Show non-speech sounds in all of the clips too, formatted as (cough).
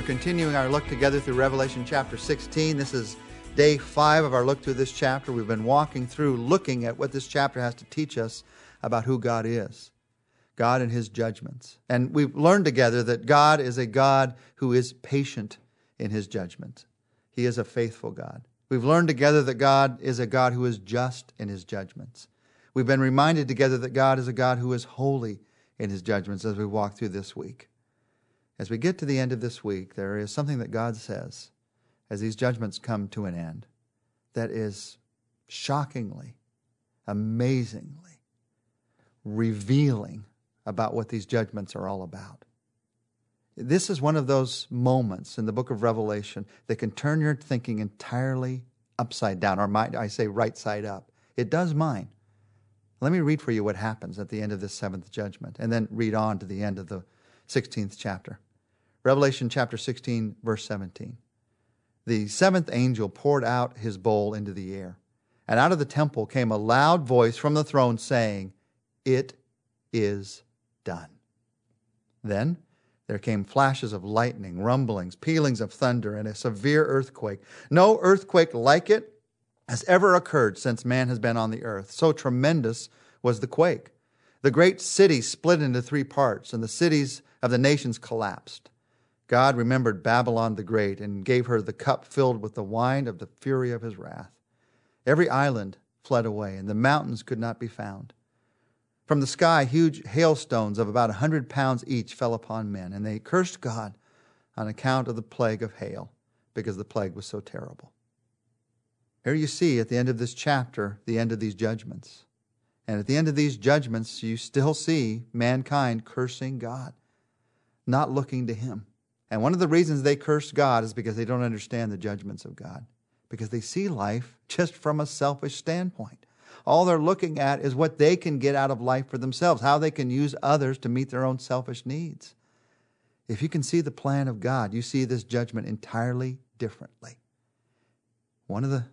We're continuing our look together through Revelation chapter 16. This is day five of our look through this chapter. We've been walking through looking at what this chapter has to teach us about who God is, God and his judgments. And we've learned together that God is a God who is patient in his judgment. He is a faithful God. We've learned together that God is a God who is just in his judgments. We've been reminded together that God is a God who is holy in his judgments as we walk through this week. As we get to the end of this week, there is something that God says as these judgments come to an end that is shockingly, amazingly revealing about what these judgments are all about. This is one of those moments in the book of Revelation that can turn your thinking entirely upside down, or might I say right side up. It does mine. Let me read for you what happens at the end of this seventh judgment, and then read on to the end of the 16th chapter. Revelation chapter 16, verse 17. The seventh angel poured out his bowl into the air, and out of the temple came a loud voice from the throne saying, It is done. Then there came flashes of lightning, rumblings, pealings of thunder, and a severe earthquake. No earthquake like it has ever occurred since man has been on the earth. So tremendous was the quake. The great city split into three parts, and the cities of the nations collapsed. God remembered Babylon the Great and gave her the cup filled with the wine of the fury of his wrath. Every island fled away, and the mountains could not be found. From the sky, huge hailstones of about a hundred pounds each fell upon men, and they cursed God on account of the plague of hail, because the plague was so terrible. Here you see at the end of this chapter the end of these judgments. And at the end of these judgments, you still see mankind cursing God, not looking to Him. And one of the reasons they curse God is because they don't understand the judgments of God, because they see life just from a selfish standpoint. All they're looking at is what they can get out of life for themselves, how they can use others to meet their own selfish needs. If you can see the plan of God, you see this judgment entirely differently. One of the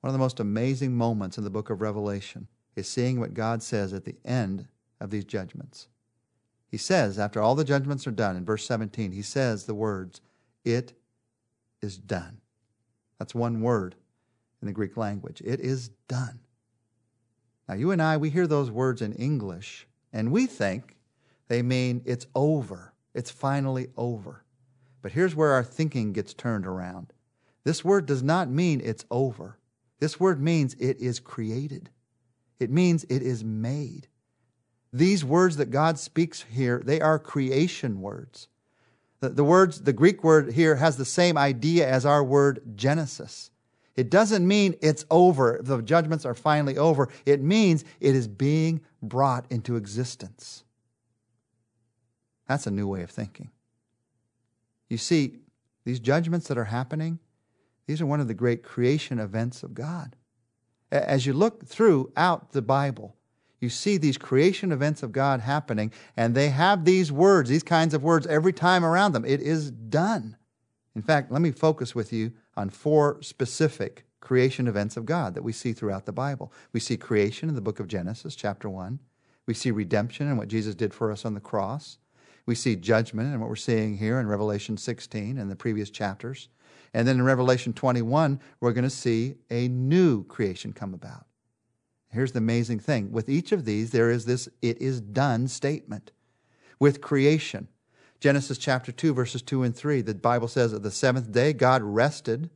one of the most amazing moments in the book of Revelation is seeing what God says at the end of these judgments. He says, after all the judgments are done, in verse 17, he says the words, It is done. That's one word in the Greek language. It is done. Now, you and I, we hear those words in English, and we think they mean it's over. It's finally over. But here's where our thinking gets turned around. This word does not mean it's over. This word means it is created. It means it is made. These words that God speaks here, they are creation words. The, the words, the Greek word here has the same idea as our word Genesis. It doesn't mean it's over, the judgments are finally over. It means it is being brought into existence. That's a new way of thinking. You see, these judgments that are happening, these are one of the great creation events of God. As you look throughout the Bible, you see these creation events of God happening, and they have these words, these kinds of words, every time around them. It is done. In fact, let me focus with you on four specific creation events of God that we see throughout the Bible. We see creation in the book of Genesis, chapter 1. We see redemption and what Jesus did for us on the cross. We see judgment and what we're seeing here in Revelation 16 and the previous chapters. And then in Revelation 21, we're going to see a new creation come about. Here's the amazing thing with each of these, there is this it is done statement. With creation, Genesis chapter 2, verses 2 and 3, the Bible says that the seventh day God rested.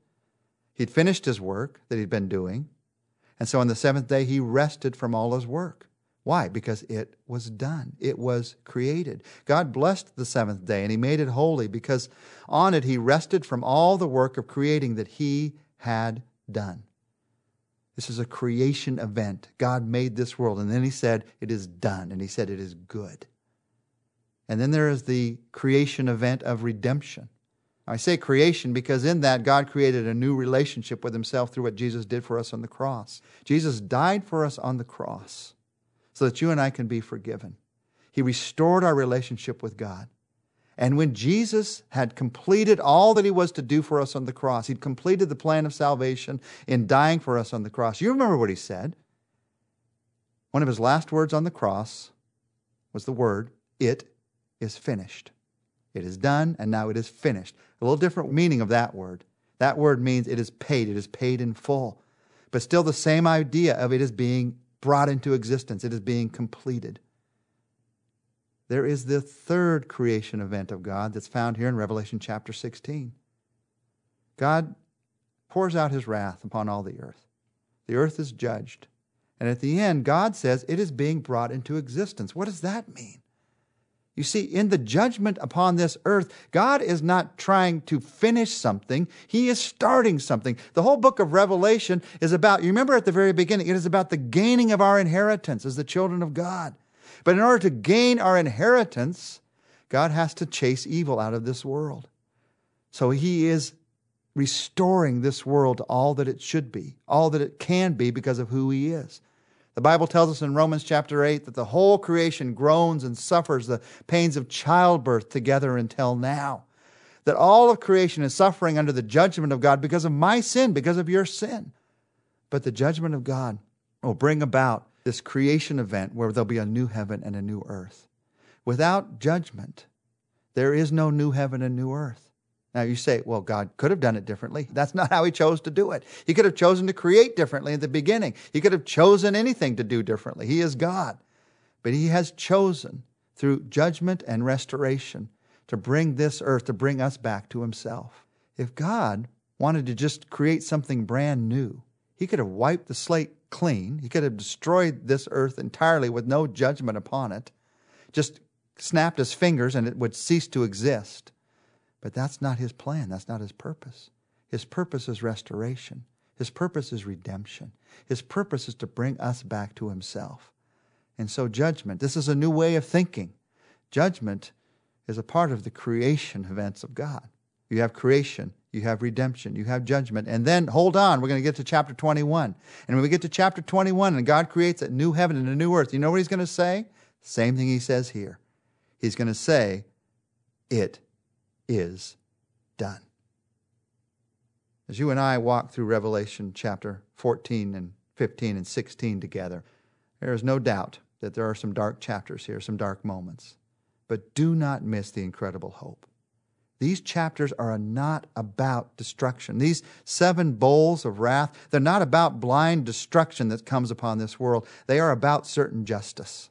He'd finished his work that he'd been doing. And so on the seventh day, he rested from all his work. Why? Because it was done. It was created. God blessed the seventh day and he made it holy because on it he rested from all the work of creating that he had done. This is a creation event. God made this world and then he said, It is done. And he said, It is good. And then there is the creation event of redemption. I say creation because in that God created a new relationship with himself through what Jesus did for us on the cross. Jesus died for us on the cross so that you and I can be forgiven. He restored our relationship with God. And when Jesus had completed all that he was to do for us on the cross, he'd completed the plan of salvation in dying for us on the cross. You remember what he said? One of his last words on the cross was the word, It is finished. It is done, and now it is finished. A little different meaning of that word. That word means it is paid, it is paid in full. But still the same idea of it is being brought into existence, it is being completed. There is the third creation event of God that's found here in Revelation chapter 16. God pours out his wrath upon all the earth. The earth is judged. And at the end, God says it is being brought into existence. What does that mean? You see, in the judgment upon this earth, God is not trying to finish something, He is starting something. The whole book of Revelation is about, you remember at the very beginning, it is about the gaining of our inheritance as the children of God. But in order to gain our inheritance, God has to chase evil out of this world. So He is restoring this world to all that it should be, all that it can be because of who He is. The Bible tells us in Romans chapter 8 that the whole creation groans and suffers the pains of childbirth together until now. That all of creation is suffering under the judgment of God because of my sin, because of your sin. But the judgment of God will bring about this creation event where there'll be a new heaven and a new earth. Without judgment, there is no new heaven and new earth. Now you say, well, God could have done it differently. (laughs) That's not how He chose to do it. He could have chosen to create differently at the beginning. He could have chosen anything to do differently. He is God. But He has chosen through judgment and restoration to bring this earth, to bring us back to Himself. If God wanted to just create something brand new, He could have wiped the slate clean. He could have destroyed this earth entirely with no judgment upon it, just snapped His fingers and it would cease to exist. But that's not his plan. That's not his purpose. His purpose is restoration. His purpose is redemption. His purpose is to bring us back to himself. And so, judgment, this is a new way of thinking. Judgment is a part of the creation events of God. You have creation, you have redemption, you have judgment. And then, hold on, we're going to get to chapter 21. And when we get to chapter 21 and God creates a new heaven and a new earth, you know what he's going to say? Same thing he says here. He's going to say, It is done. As you and I walk through Revelation chapter 14 and 15 and 16 together, there is no doubt that there are some dark chapters here, some dark moments. But do not miss the incredible hope. These chapters are not about destruction. These seven bowls of wrath, they're not about blind destruction that comes upon this world. They are about certain justice.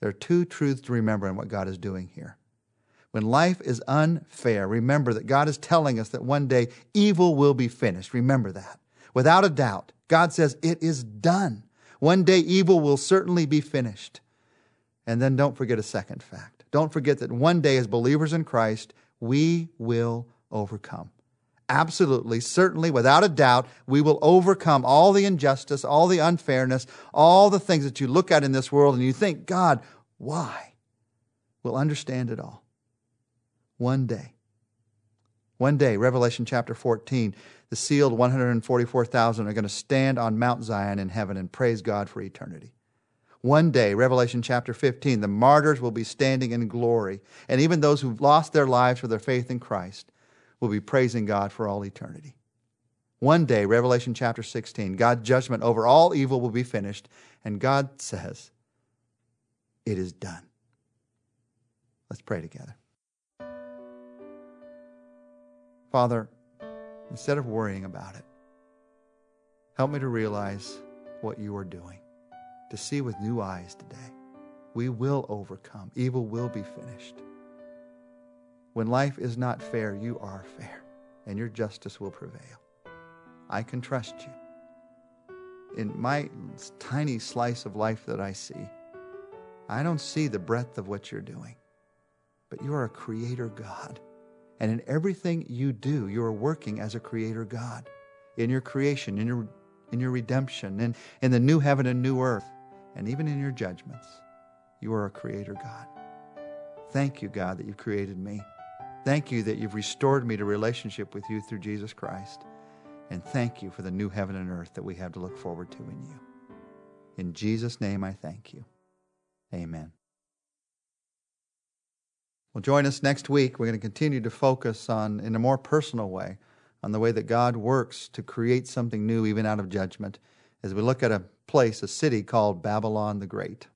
There are two truths to remember in what God is doing here. When life is unfair, remember that God is telling us that one day evil will be finished. Remember that. Without a doubt, God says it is done. One day evil will certainly be finished. And then don't forget a second fact. Don't forget that one day, as believers in Christ, we will overcome. Absolutely, certainly, without a doubt, we will overcome all the injustice, all the unfairness, all the things that you look at in this world and you think, God, why? We'll understand it all one day. One day, Revelation chapter 14, the sealed 144,000 are going to stand on Mount Zion in heaven and praise God for eternity. One day, Revelation chapter 15, the martyrs will be standing in glory, and even those who've lost their lives for their faith in Christ will be praising God for all eternity. One day, Revelation chapter 16, God's judgment over all evil will be finished, and God says, It is done. Let's pray together. Father, instead of worrying about it, help me to realize what you are doing, to see with new eyes today. We will overcome, evil will be finished. When life is not fair, you are fair, and your justice will prevail. I can trust you. In my tiny slice of life that I see, I don't see the breadth of what you're doing, but you are a creator God and in everything you do, you are working as a creator God. In your creation, in your, in your redemption, in, in the new heaven and new earth, and even in your judgments, you are a creator God. Thank you, God, that you've created me. Thank you that you've restored me to relationship with you through Jesus Christ. And thank you for the new heaven and earth that we have to look forward to in you. In Jesus' name I thank you. Amen. Well, join us next week. We're going to continue to focus on, in a more personal way, on the way that God works to create something new, even out of judgment, as we look at a place, a city called Babylon the Great.